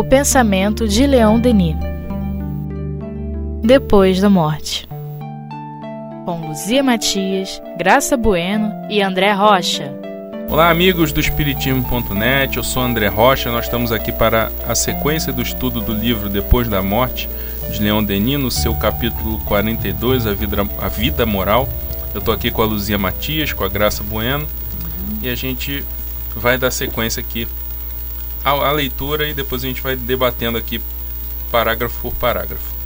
O pensamento de Leão Denis. Depois da morte. Com Luzia Matias, Graça Bueno e André Rocha. Olá, amigos do Espiritismo.net. Eu sou André Rocha. Nós estamos aqui para a sequência do estudo do livro Depois da Morte de Leão Denis, no seu capítulo 42, A Vida, a Vida Moral. Eu estou aqui com a Luzia Matias, com a Graça Bueno, e a gente vai dar sequência aqui à, à leitura e depois a gente vai debatendo aqui parágrafo por parágrafo.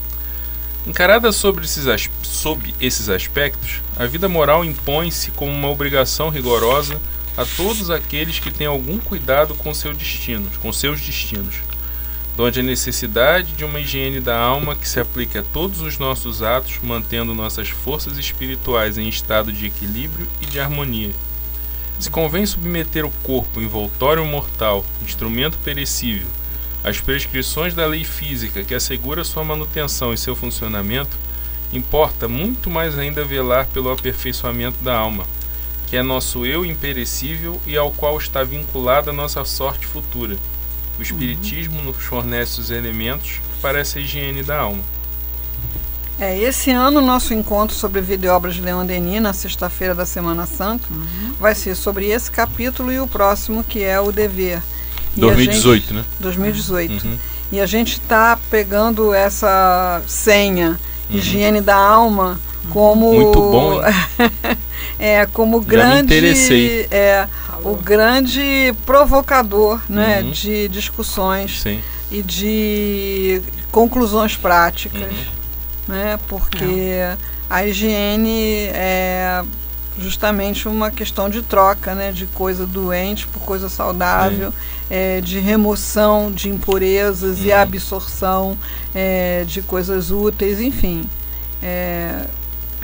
Encarada sobre esses, sob esses aspectos, a vida moral impõe-se como uma obrigação rigorosa a todos aqueles que têm algum cuidado com seu destino, com seus destinos, donde a necessidade de uma higiene da alma que se aplique a todos os nossos atos, mantendo nossas forças espirituais em estado de equilíbrio e de harmonia. Se convém submeter o corpo envoltório mortal, instrumento perecível, às prescrições da lei física que assegura sua manutenção e seu funcionamento, importa muito mais ainda velar pelo aperfeiçoamento da alma, que é nosso eu imperecível e ao qual está vinculada a nossa sorte futura. O Espiritismo nos fornece os elementos para essa higiene da alma. É, esse ano nosso encontro sobre vida e obras de Leão Denis, na sexta-feira da Semana Santa, uhum. vai ser sobre esse capítulo e o próximo, que é o dever. E 2018, gente, né? 2018. Uhum. E a gente está pegando essa senha, uhum. higiene da alma, como muito bom é como Já grande é o grande provocador né uhum. de discussões Sim. e de conclusões práticas uhum. Né porque a higiene é justamente uma questão de troca né de coisa doente por coisa saudável é, de remoção de impurezas uhum. e absorção é, de coisas úteis enfim é,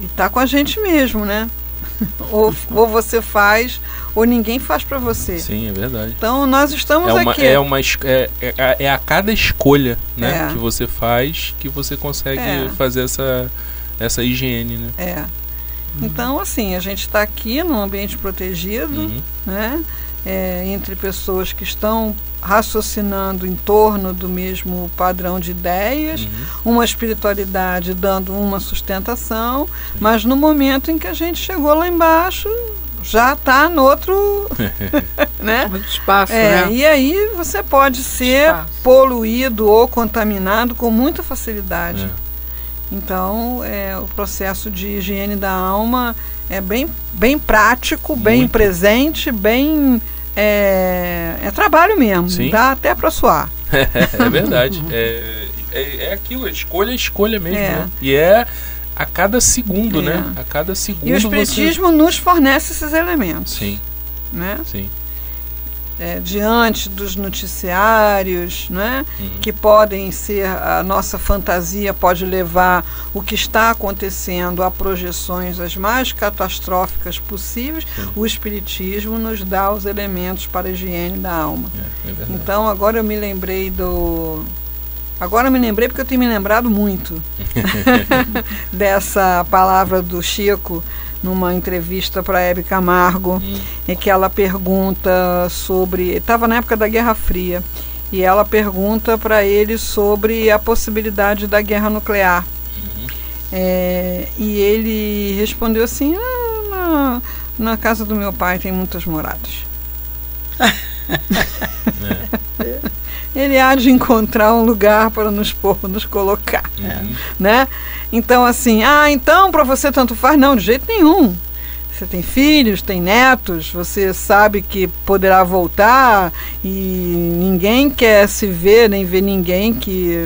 e tá com a gente mesmo, né? ou, ou você faz, ou ninguém faz para você. Sim, é verdade. Então nós estamos é uma, aqui. É, uma, é, é, é a cada escolha né, é. que você faz que você consegue é. fazer essa, essa higiene, né? É. Então, assim, a gente está aqui num ambiente protegido, uhum. né? é, entre pessoas que estão raciocinando em torno do mesmo padrão de ideias, uhum. uma espiritualidade dando uma sustentação, mas no momento em que a gente chegou lá embaixo, já está no outro né? Muito espaço, é, né? E aí você pode ser espaço. poluído ou contaminado com muita facilidade. É. Então, é, o processo de higiene da alma é bem, bem prático, bem Muito. presente, bem. É, é trabalho mesmo, Sim. dá até para suar. é verdade. É, é, é, aquilo, é escolha, escolha mesmo. É. Né? E é a cada segundo, né? A cada segundo. E o Espiritismo você... nos fornece esses elementos. Sim. Né? Sim é, diante dos noticiários, né, uhum. que podem ser a nossa fantasia pode levar o que está acontecendo a projeções as mais catastróficas possíveis. Uhum. O espiritismo nos dá os elementos para a higiene da alma. É, é então agora eu me lembrei do Agora eu me lembrei porque eu tenho me lembrado muito dessa palavra do Chico numa entrevista para Hebe Camargo, hum. em que ela pergunta sobre. Estava na época da Guerra Fria, e ela pergunta para ele sobre a possibilidade da guerra nuclear. Uhum. É, e ele respondeu assim: ah, na, na, casa do meu pai tem muitas moradas. é. Ele há de encontrar um lugar para nos pôr, nos colocar. Uhum. Né? Então, assim, ah, então para você tanto faz? Não, de jeito nenhum. Você tem filhos, tem netos, você sabe que poderá voltar e ninguém quer se ver, nem ver ninguém que.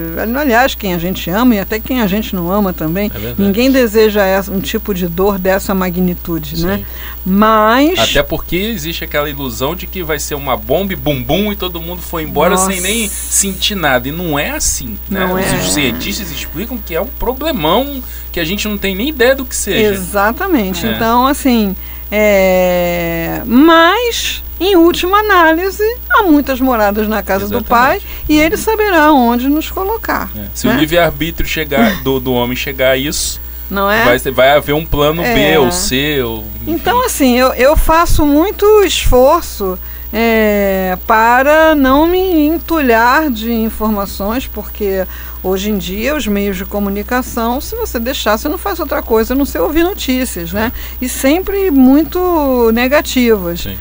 Aliás, quem a gente ama e até quem a gente não ama também. É ninguém deseja um tipo de dor dessa magnitude, né? Sim. né? Mas. Até porque existe aquela ilusão de que vai ser uma bomba, bumbum e todo mundo foi embora Nossa. sem nem sentir nada. E não é assim. Né? Não Os é. cientistas explicam que é um problemão que a gente não tem nem ideia do que seja. Exatamente. É. Então, assim, é... mas em última análise, há muitas moradas na casa Exatamente. do pai e ele saberá onde nos colocar. É. Se né? o livre-arbítrio chegar do, do homem chegar a isso, não é? Vai, vai haver um plano é. B ou C. Ou, então, assim, eu, eu faço muito esforço é, para não me entulhar de informações, porque hoje em dia os meios de comunicação, se você deixar, você não faz outra coisa a não ser ouvir notícias, né? E sempre muito negativas. Sim.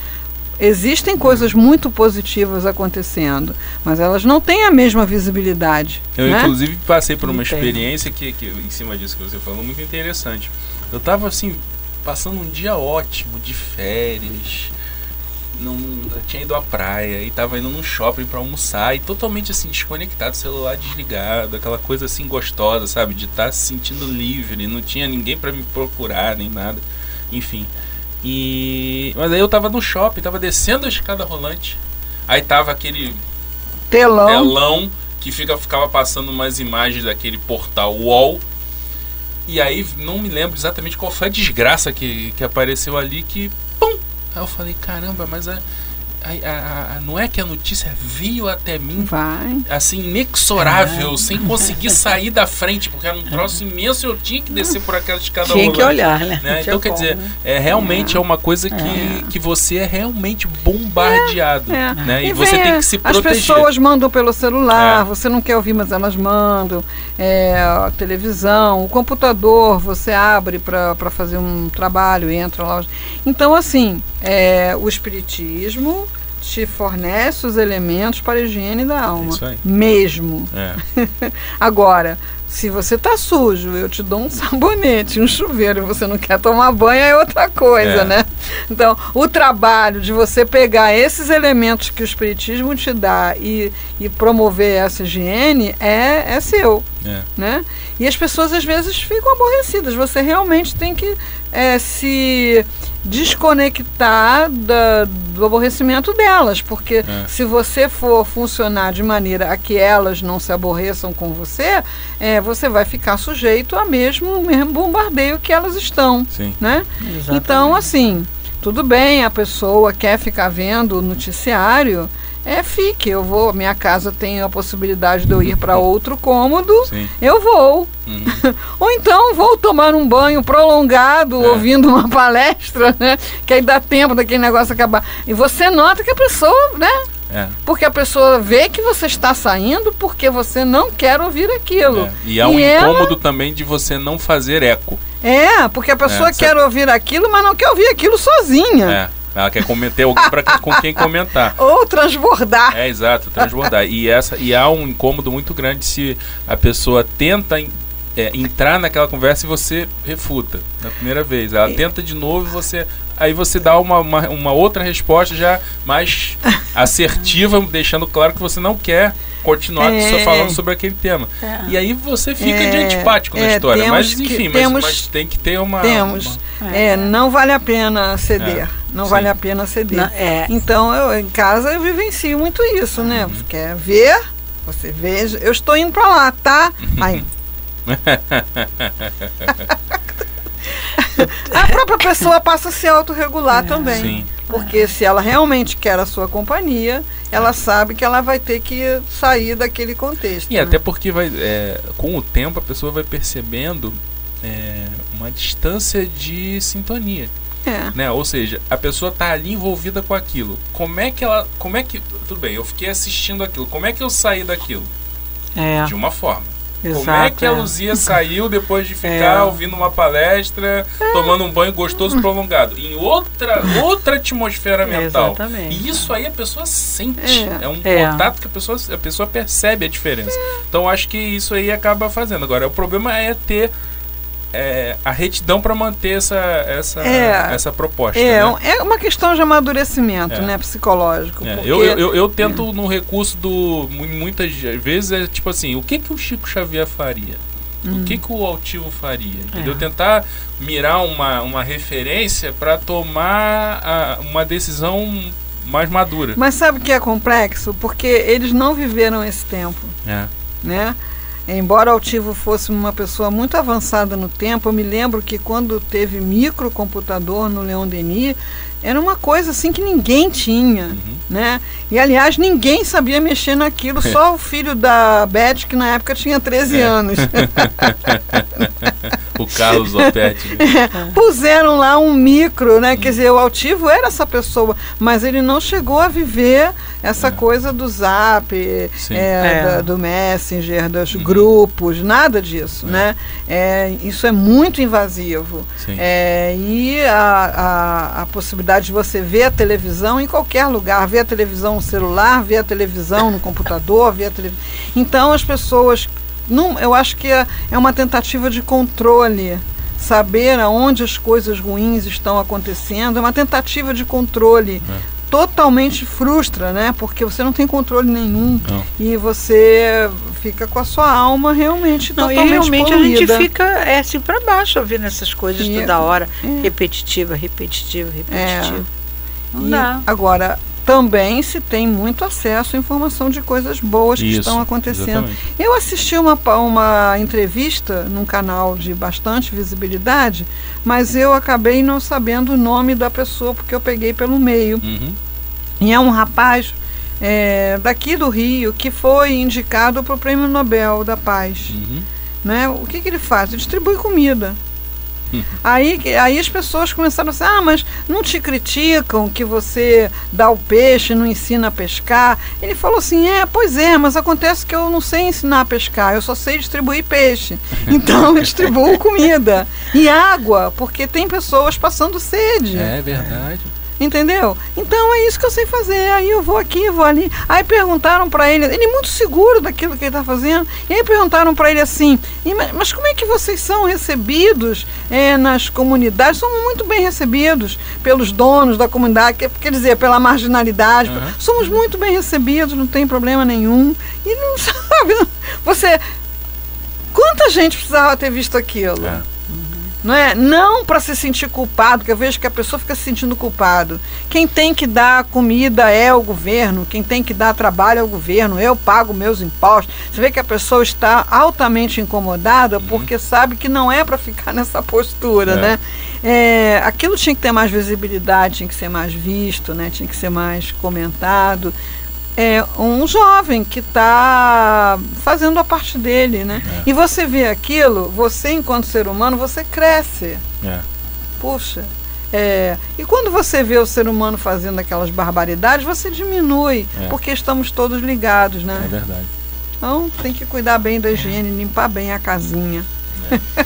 Existem coisas muito positivas acontecendo, mas elas não têm a mesma visibilidade. Eu, né? inclusive, passei por uma tem. experiência que, que, em cima disso que você falou, muito interessante. Eu tava, assim, passando um dia ótimo, de férias. Não, tinha ido à praia e tava indo num shopping pra almoçar e totalmente assim, desconectado, celular desligado, aquela coisa assim gostosa, sabe? De estar se sentindo livre, não tinha ninguém pra me procurar, nem nada. Enfim. E. Mas aí eu tava no shopping, tava descendo a escada rolante. Aí tava aquele Telão. telão que fica, ficava passando umas imagens daquele portal UOL. E aí não me lembro exatamente qual foi a desgraça que, que apareceu ali que. Aí eu falei, caramba, mas a, a- a- não é que a notícia veio até mim Vai. assim, inexorável, sem conseguir sair da frente, porque era um troço imenso e eu tinha que descer por aquela escada Tinha que olhar, né? Né? Então, quer como, dizer, né? é, realmente é. uma coisa que, que você é realmente bombardeado. É. Né? E, E você vem, tem que se As proteger. pessoas mandam pelo celular, É. você não quer ouvir, mas elas mandam. É, a televisão, o computador, você abre para fazer um trabalho, entra lá. Então, assim, é, o espiritismo te fornece os elementos para a higiene da alma. isso aí. Mesmo. É. Agora, se você tá sujo, eu te dou um sabonete, um chuveiro, e você não quer tomar banho, é outra coisa, É. né? Então, o trabalho de você pegar esses elementos que o Espiritismo te dá e, e promover essa higiene é, é seu, É. né? E as pessoas às vezes ficam aborrecidas. Você realmente tem que é, se desconectar da- do aborrecimento delas, porque É. se você for funcionar de maneira a que elas não se aborreçam com você, é, você vai ficar sujeito a mesmo, mesmo bombardeio que elas estão, Sim. né? Exatamente. Então, assim, tudo bem, a pessoa quer ficar vendo o noticiário, é fique, eu vou, minha casa tem a possibilidade de eu ir para outro cômodo, Sim. eu vou. Uhum. Ou então vou tomar um banho prolongado É. ouvindo uma palestra, né? Que aí dá tempo daquele negócio acabar. E você nota que a pessoa, né? É. Porque a pessoa vê que você está saindo porque você não quer ouvir aquilo. É. E há um E ela- incômodo também de você não fazer eco. É, porque a pessoa É, quer ouvir aquilo, mas não quer ouvir aquilo sozinha. É. Ela quer comentar alguém pra, com quem comentar. Ou transbordar. É exato, transbordar. E, essa, e há um incômodo muito grande se a pessoa tenta en- é, entrar naquela conversa e você refuta na primeira vez. Ela tenta de novo e você. Aí você dá uma, uma, uma outra resposta já mais assertiva, deixando claro que você não quer continuar É. só falando sobre aquele tema. É. E aí você fica de É, antipático na é, história. Mas que- enfim, mas- temos- mas, tem que ter uma. Temos. uma- É, não vale a pena ceder. É, Não sim. vale a pena ceder. Não, é, Então, eu, em casa eu vivencio muito isso, né? Você quer ver? Você veja. Eu estou indo para lá, tá? Aí. a própria pessoa passa a se autorregular também. Sim. Porque se ela realmente quer a sua companhia, ela sabe que ela vai ter que sair daquele contexto. E né? até porque vai, é, com o tempo a pessoa vai percebendo é, uma distância de sintonia, É. né? Ou seja, a pessoa tá ali envolvida com aquilo. Como é que ela, como é que, tudo bem, eu fiquei assistindo aquilo. Como é que eu saí daquilo? é, De uma forma. Como é exato, que a é. Luzia saiu depois de ficar É. ouvindo uma palestra, tomando um banho gostoso prolongado? Em outra, outra atmosfera mental. Exatamente. E isso aí a pessoa sente. É. É, um É. contato que a pessoa, a pessoa percebe a diferença. Então acho que isso aí acaba fazendo. Agora, o problema é ter é, a retidão para manter essa, essa, É. essa proposta. É, né? é uma questão de amadurecimento, É. né, psicológico. É, porque- eu, eu, eu, tento no recurso do. mu- Muitas vezes é tipo assim: o que, que o Chico Xavier faria? Hum. O que, que o altivo faria? Entendeu? É. Tentar mirar uma, uma referência para tomar a- uma decisão mais madura. Mas sabe o que é complexo? Porque eles não viveram esse tempo, né? Embora Altivo fosse uma pessoa muito avançada no tempo, eu me lembro que quando teve microcomputador no Leon Denis, era uma coisa assim que ninguém tinha, Uhum. né? E aliás, ninguém sabia mexer naquilo, só o filho da Beth, que na época tinha 13 É. anos. o Carlos Opetti. É, puseram lá um micro, né? Hum. Quer dizer, o altivo era essa pessoa, mas ele não chegou a viver essa é. coisa do zap, é, é. Da, do messenger, dos uhum. grupos, nada disso, é. né? É, isso é muito invasivo. É, e a, a, a, possibilidade de você ver a televisão em qualquer lugar, ver a televisão no celular, ver a televisão no computador, ver a televisão. Então as pessoas. Não, eu acho que é, é uma tentativa de controle saber aonde as coisas ruins estão acontecendo, é uma tentativa de controle. É totalmente frustra, né? Porque você não tem controle nenhum não. e você fica com a sua alma realmente não, totalmente e realmente poluída. a gente fica é assim para baixo ouvindo essas coisas e, toda hora, é. repetitiva, repetitiva, repetitiva. É. Não dá. Agora, também se tem muito acesso à informação de coisas boas que Isso, estão acontecendo. Exatamente. Eu assisti uma, uma entrevista num canal de bastante visibilidade, mas eu acabei não sabendo o nome da pessoa porque eu peguei pelo meio. Uhum. E é um rapaz é, daqui do Rio que foi indicado para o Prêmio Nobel da Paz. Uhum. Né? O que, que ele faz? Ele distribui comida. Aí, aí as pessoas começaram a dizer, ah, mas não te criticam que você dá o peixe, não ensina a pescar. Ele falou assim, é, pois é, mas acontece que eu não sei ensinar a pescar, eu só sei distribuir peixe. Então eu distribuo comida e água, porque tem pessoas passando sede. É verdade. Entendeu? Então é isso que eu sei fazer. Aí eu vou aqui, vou ali. Aí perguntaram para ele, ele é muito seguro daquilo que ele está fazendo. E aí perguntaram para ele assim: mas como é que vocês são recebidos é, nas comunidades? Somos muito bem recebidos pelos donos da comunidade, quer dizer, pela marginalidade. Uhum. Somos muito bem recebidos, não tem problema nenhum. E não sabe, você. Quanta gente precisava ter visto aquilo? É não é? Não para se sentir culpado, porque eu vejo que a pessoa fica se sentindo culpado. Quem tem que dar comida é o governo, quem tem que dar trabalho é o governo, eu pago meus impostos. Você vê que a pessoa está altamente incomodada uhum. porque sabe que não é para ficar nessa postura, é. né? É, aquilo tinha que ter mais visibilidade, tinha que ser mais visto, né? Tinha que ser mais comentado é um jovem que está fazendo a parte dele, né? É. E você vê aquilo, você enquanto ser humano, você cresce. É. Puxa. É, e quando você vê o ser humano fazendo aquelas barbaridades, você diminui, é. porque estamos todos ligados, né? É verdade. Então tem que cuidar bem da higiene, limpar bem a casinha. É.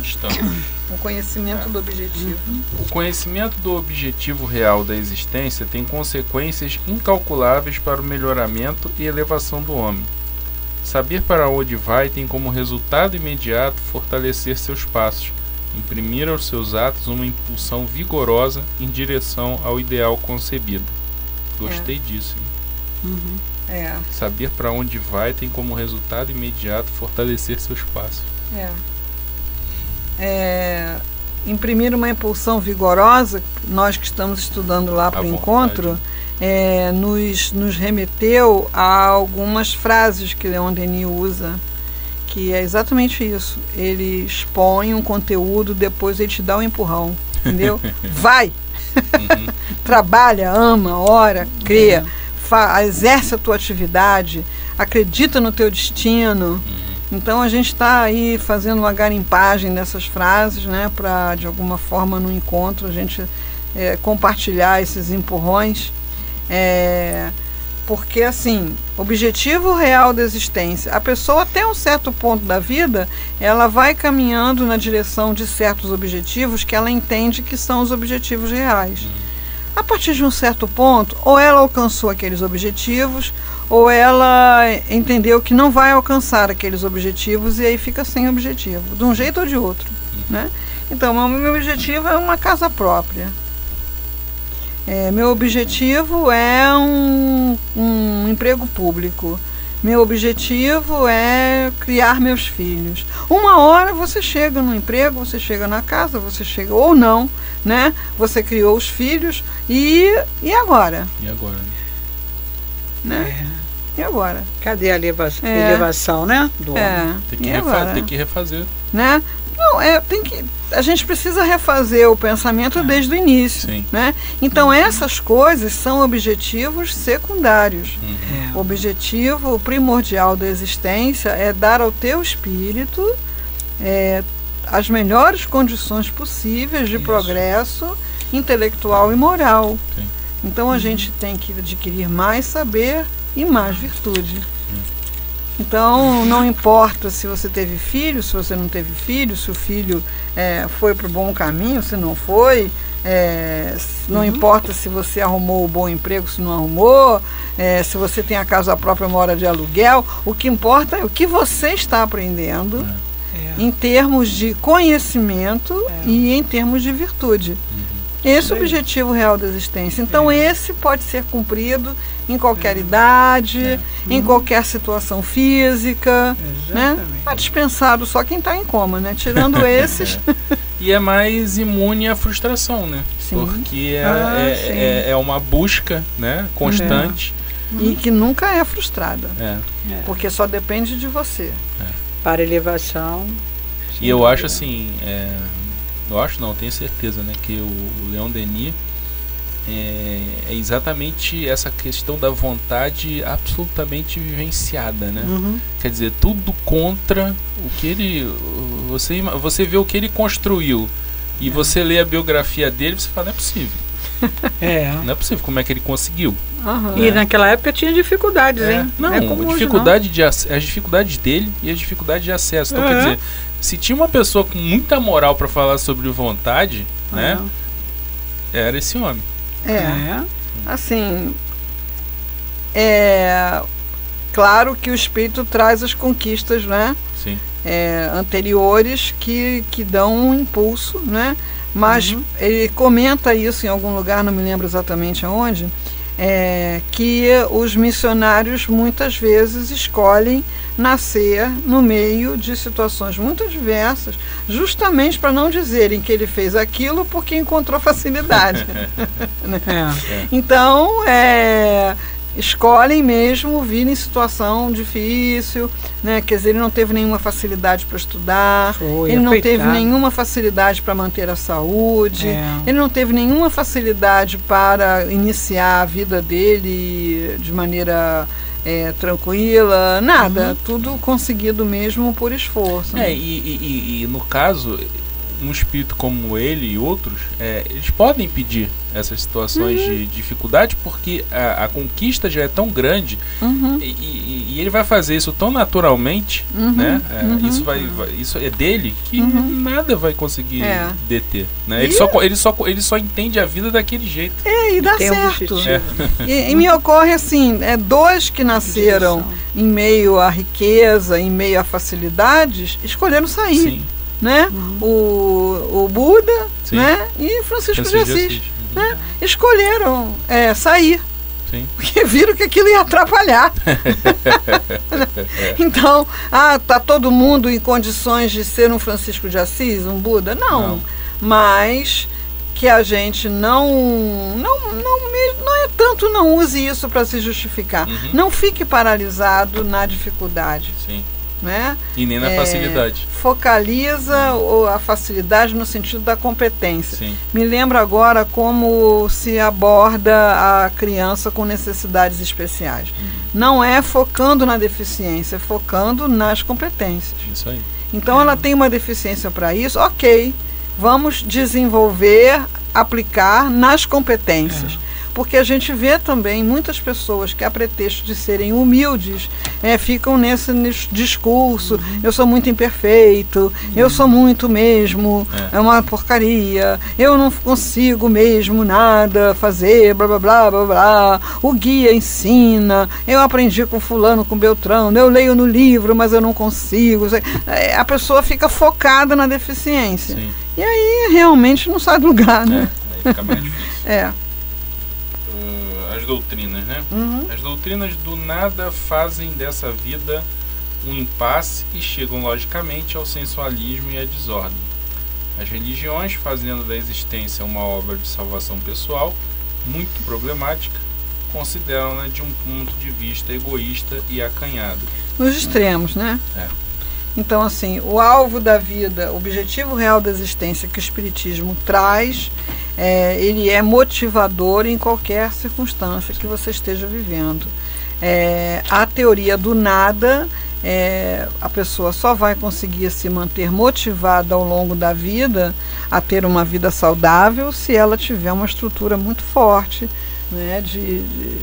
Estamos. O conhecimento é. do objetivo. O conhecimento do objetivo real da existência tem consequências incalculáveis para o melhoramento e elevação do homem. Saber para onde vai tem como resultado imediato fortalecer seus passos, imprimir aos seus atos uma impulsão vigorosa em direção ao ideal concebido. Gostei é. disso. Uhum. É. Saber para onde vai tem como resultado imediato fortalecer seus passos. É é, imprimir uma impulsão vigorosa, nós que estamos estudando lá para o encontro, é, nos, nos remeteu a algumas frases que Leon Denis usa, que é exatamente isso. Ele expõe um conteúdo, depois ele te dá um empurrão, entendeu? Vai! Uhum. Trabalha, ama, ora, crê, uhum. exerce a tua atividade, acredita no teu destino. Uhum então a gente está aí fazendo uma garimpagem dessas frases, né, para de alguma forma no encontro a gente é, compartilhar esses empurrões, é, porque assim, objetivo real da existência, a pessoa até um certo ponto da vida, ela vai caminhando na direção de certos objetivos que ela entende que são os objetivos reais. A partir de um certo ponto, ou ela alcançou aqueles objetivos, ou ela entendeu que não vai alcançar aqueles objetivos e aí fica sem objetivo, de um jeito ou de outro. Né? Então, meu objetivo é uma casa própria. É, meu objetivo é um, um emprego público. Meu objetivo é criar meus filhos. Uma hora você chega no emprego, você chega na casa, você chega ou não, né? Você criou os filhos e e agora? E agora? Né? É. E agora? Cadê a eleva é. elevação, né? Do é. Tem que, refazer, tem que refazer. Né? Não, é, tem que, a gente precisa refazer o pensamento é. desde o início. Sim. Né? Então, essas coisas são objetivos secundários. Uhum. O objetivo primordial da existência é dar ao teu espírito é, as melhores condições possíveis de Isso. progresso intelectual e moral. Sim. Então a gente tem que adquirir mais saber e mais virtude. Então, não importa se você teve filho, se você não teve filho, se o filho é, foi para o bom caminho, se não foi, é, não uhum. importa se você arrumou o bom emprego, se não arrumou, é, se você tem a casa própria, mora de aluguel, o que importa é o que você está aprendendo é. em termos de conhecimento é. e em termos de virtude. Uhum. Esse é o objetivo real da existência. Então, é. esse pode ser cumprido em qualquer é. idade, é. em uhum. qualquer situação física. Né? Está dispensado só quem está em coma, né? Tirando esses. e é mais imune à frustração, né? Sim. Porque é, ah, é, é, é, uma busca né? constante. E que nunca é frustrada. Porque só depende de você. Para elevação. E eu acho assim eu acho não, tenho certeza, né, que o, o Leon Denis é, é, exatamente essa questão da vontade absolutamente vivenciada, né? Uhum. Quer dizer, tudo contra o que ele, você você vê o que ele construiu e é. você lê a biografia dele, você fala não é possível. É. Não é possível como é que ele conseguiu. Uhum. E naquela época tinha dificuldades, é. hein? Não, é a dificuldade não. de as dificuldades dele e as dificuldades de acesso. Então, quer dizer, se tinha uma pessoa com muita moral para falar sobre vontade, né? Era esse homem. É. é. Assim, é claro que o espírito traz as conquistas, né? Sim. É, anteriores que, que dão um impulso, né? Mas uhum. ele comenta isso em algum lugar, não me lembro exatamente aonde, é, que os missionários muitas vezes escolhem nascer no meio de situações muito diversas, justamente para não dizerem que ele fez aquilo porque encontrou facilidade. né? é. Então, é, escolhem mesmo vir em situação difícil, né? Quer dizer, ele não teve nenhuma facilidade para estudar, Foi, ele não teve nenhuma facilidade para manter a saúde, é. ele não teve nenhuma facilidade para iniciar a vida dele de maneira é, tranquila, nada, uhum. tudo conseguido mesmo por esforço. É, e, e, e, no caso, um espírito como ele e outros, é, eles podem pedir essas situações uhum. de dificuldade porque a, a, conquista já é tão grande uhum. e, e, e, ele vai fazer isso tão naturalmente, uhum. né? É, uhum. isso vai, vai, isso é dele que uhum. nada vai conseguir é. deter, né? Ele só, ele só ele só entende a vida daquele jeito. É e dá certo. Um é. e, e, me ocorre assim, é dois que nasceram em meio à riqueza, em meio a facilidades, escolheram sair. Sim né? Uhum. O, o Buda, Sim. né? E Francisco, Francisco de Assis, uhum. né? Escolheram é, sair. Sim. Porque viram que aquilo ia atrapalhar. então, ah, tá todo mundo em condições de ser um Francisco de Assis, um Buda? Não. não. Mas que a gente não não não, não é tanto não use isso para se justificar. Uhum. Não fique paralisado na dificuldade. Sim. Né? E nem na é, facilidade. Focaliza a facilidade no sentido da competência. Sim. Me lembro agora como se aborda a criança com necessidades especiais. Uhum. Não é focando na deficiência, é focando nas competências. Isso aí. Então ela tem uma deficiência para isso, ok. Vamos desenvolver, aplicar nas competências. É porque a gente vê também muitas pessoas que, a pretexto de serem humildes, é, ficam nesse, nesse discurso: uhum. eu sou muito imperfeito, uhum. eu sou muito mesmo, é. é. uma porcaria, eu não consigo mesmo nada fazer, blá blá blá blá blá. O guia ensina, eu aprendi com Fulano, com Beltrano, eu leio no livro, mas eu não consigo. É, a pessoa fica focada na deficiência. Sim. E aí realmente não sai do lugar, né? É, aí fica mais difícil. é doutrinas, né? Uhum. As doutrinas do nada fazem dessa vida um impasse e chegam logicamente ao sensualismo e à desordem. As religiões, fazendo da existência uma obra de salvação pessoal muito problemática, consideram-na de um ponto de vista egoísta e acanhado. Nos extremos, né? É. Então, assim, o alvo da vida, o objetivo real da existência que o Espiritismo traz é, ele é motivador em qualquer circunstância que você esteja vivendo. É, a teoria do nada é, a pessoa só vai conseguir se manter motivada ao longo da vida a ter uma vida saudável se ela tiver uma estrutura muito forte, né, de, de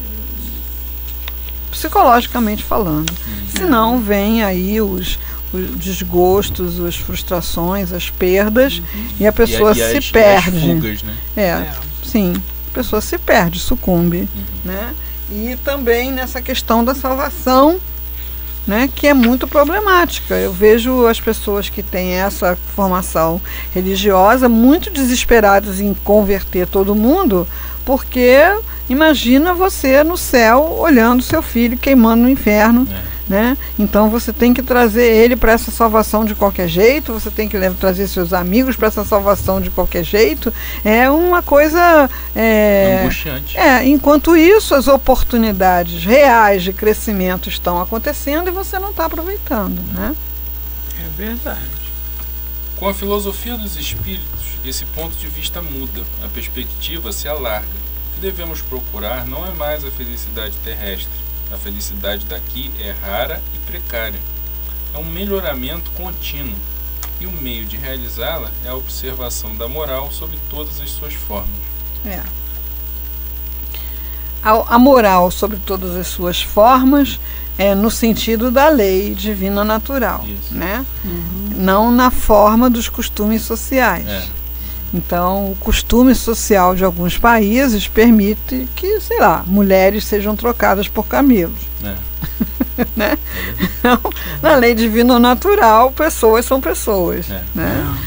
psicologicamente falando. Uhum. Senão vem aí os, os desgostos, as frustrações, as perdas uhum. e a pessoa e, e se as, perde. As fugas, né? é, é, sim, a pessoa se perde, sucumbe, uhum. né? E também nessa questão da salvação né, que é muito problemática. Eu vejo as pessoas que têm essa formação religiosa muito desesperadas em converter todo mundo, porque imagina você no céu olhando seu filho queimando no inferno. É né? Então você tem que trazer ele para essa salvação de qualquer jeito, você tem que trazer seus amigos para essa salvação de qualquer jeito. É uma coisa. É, Angustiante. É, enquanto isso, as oportunidades reais de crescimento estão acontecendo e você não está aproveitando. Né? É verdade. Com a filosofia dos espíritos, esse ponto de vista muda, a perspectiva se alarga. O que devemos procurar não é mais a felicidade terrestre, a felicidade daqui é rara e precária. É um melhoramento contínuo, e o meio de realizá-la é a observação da moral sob todas as suas formas. É. A, a moral sobre todas as suas formas é no sentido da lei divina natural, Isso. né? Uhum. Não na forma dos costumes sociais. É. Então, o costume social de alguns países permite que, sei lá, mulheres sejam trocadas por camelos. É. né? Então, na lei divino natural, pessoas são pessoas. É. Né?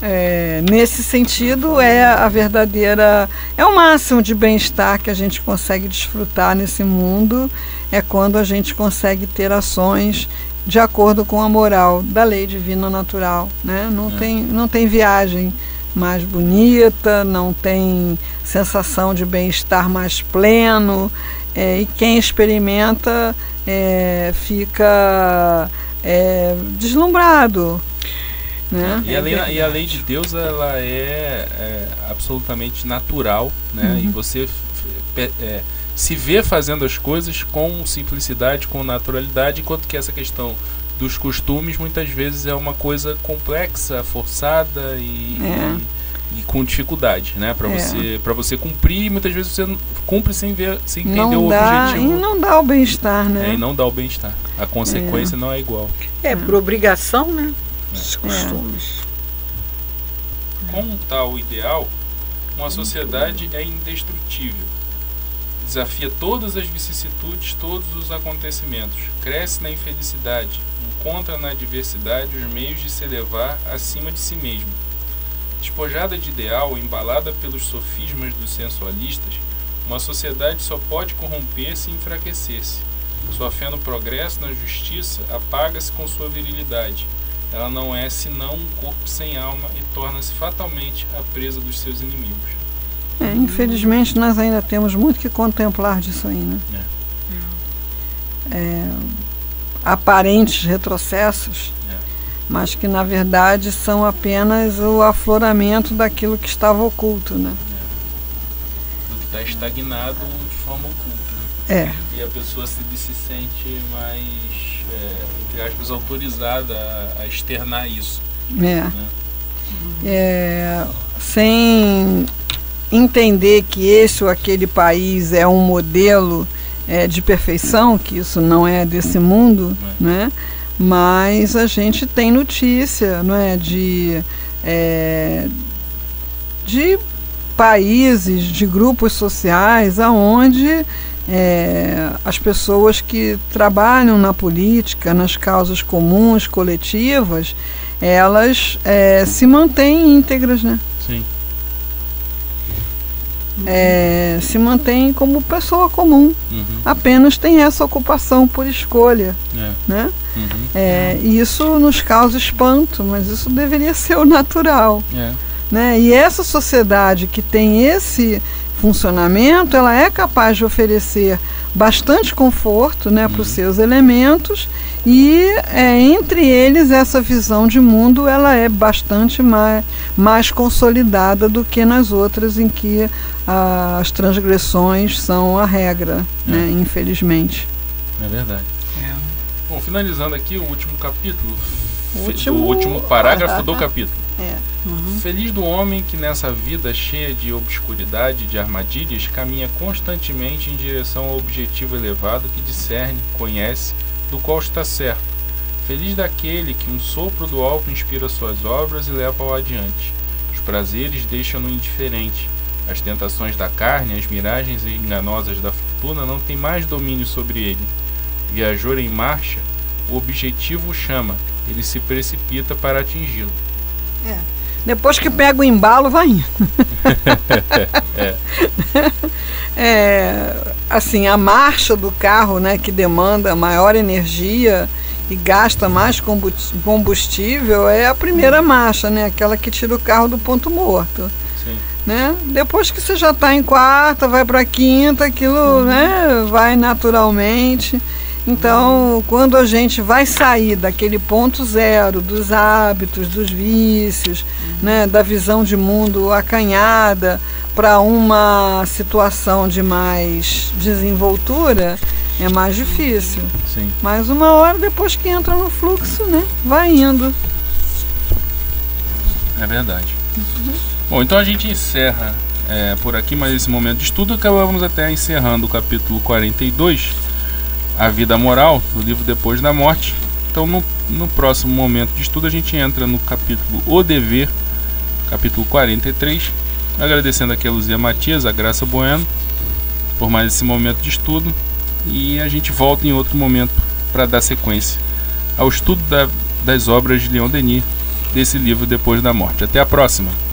É, nesse sentido, é a verdadeira. É o máximo de bem-estar que a gente consegue desfrutar nesse mundo, é quando a gente consegue ter ações de acordo com a moral da lei divina natural. Né? Não, é. tem, não tem viagem mais bonita, não tem sensação de bem-estar mais pleno, é, e quem experimenta é, fica é, deslumbrado. Né? E, a lei, e a lei de Deus ela é, é absolutamente natural, né? Uhum. E você é, se vê fazendo as coisas com simplicidade, com naturalidade, enquanto que essa questão dos costumes muitas vezes é uma coisa complexa, forçada e, é. e, e com dificuldade, né? Para é. você para você cumprir, muitas vezes você cumpre sem ver, sem entender não o dá, objetivo. E não dá o bem-estar, né? É, e não dá o bem-estar. A consequência é. não é igual. É por obrigação, né? Os é. costumes. Como tal ideal, uma sociedade é indestrutível desafia todas as vicissitudes, todos os acontecimentos, cresce na infelicidade, encontra na adversidade os meios de se elevar acima de si mesmo. Despojada de ideal, embalada pelos sofismas dos sensualistas, uma sociedade só pode corromper-se e enfraquecer-se. Sua fé no progresso, na justiça, apaga-se com sua virilidade. Ela não é senão um corpo sem alma e torna-se fatalmente a presa dos seus inimigos. É, infelizmente, nós ainda temos muito que contemplar disso aí, né? É. É, aparentes retrocessos, é. mas que na verdade são apenas o afloramento daquilo que estava oculto, né? É. Do que está estagnado de forma oculta. É. E a pessoa se, se sente mais, é, entre aspas, autorizada a, a externar isso. É. Né? é sem entender que esse ou aquele país é um modelo é, de perfeição, que isso não é desse mundo, é. né? mas a gente tem notícia não é, de, é, de países, de grupos sociais, aonde é, as pessoas que trabalham na política, nas causas comuns, coletivas, elas é, se mantêm íntegras, né? Sim é, se mantém como pessoa comum. Uhum. Apenas tem essa ocupação por escolha. É. Né? Uhum. É, e isso nos causa espanto, mas isso deveria ser o natural. É. Né? E essa sociedade que tem esse funcionamento, ela é capaz de oferecer bastante conforto né, para os uhum. seus elementos e é, entre eles essa visão de mundo ela é bastante mais, mais consolidada do que nas outras em que ah, as transgressões são a regra, é. né, infelizmente. É verdade. É. Bom, finalizando aqui o último capítulo, O último- o último parágrafo do capítulo. É. Feliz do homem que nessa vida cheia de obscuridade e de armadilhas caminha constantemente em direção ao objetivo elevado que discerne, conhece, do qual está certo. Feliz daquele que um sopro do alto inspira suas obras e leva-o adiante. Os prazeres deixam-no indiferente. As tentações da carne, as miragens enganosas da fortuna não têm mais domínio sobre ele. Viajor em marcha, o objetivo o chama, ele se precipita para atingi-lo. Depois que pega o embalo, vai indo. É, assim, a marcha do carro, né, que demanda maior energia e gasta mais combus- combustível, é a primeira marcha, né, aquela que tira o carro do ponto morto. Sim. Né? Depois que você já está em quarta, vai para quinta, aquilo né, vai naturalmente. Então, quando a gente vai sair daquele ponto zero dos hábitos, dos vícios, né, da visão de mundo acanhada para uma situação de mais desenvoltura, é mais difícil. Sim. Mas uma hora depois que entra no fluxo, né, vai indo. É verdade. Bom, então a gente encerra é, por aqui mais esse momento de estudo. Acabamos até encerrando o capítulo 42, A Vida Moral, do livro Depois da Morte. Então, no, no próximo momento de estudo, a gente entra no capítulo O Dever, capítulo 43. Agradecendo aqui a Luzia Matias, a Graça Bueno, por mais esse momento de estudo. E a gente volta em outro momento para dar sequência ao estudo da- das obras de Leon Denis desse livro Depois da Morte. Até a próxima!